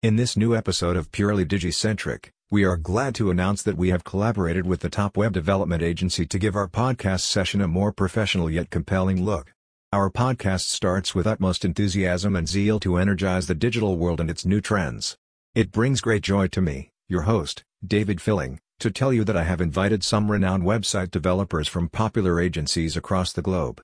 In this new episode of Purely Digicentric, we are glad to announce that we have collaborated with the top web development agency to give our podcast session a more professional yet compelling look. Our podcast starts with utmost enthusiasm and zeal to energize the digital world and its new trends. It brings great joy to me, your host, David Filling, to tell you that I have invited some renowned website developers from popular agencies across the globe.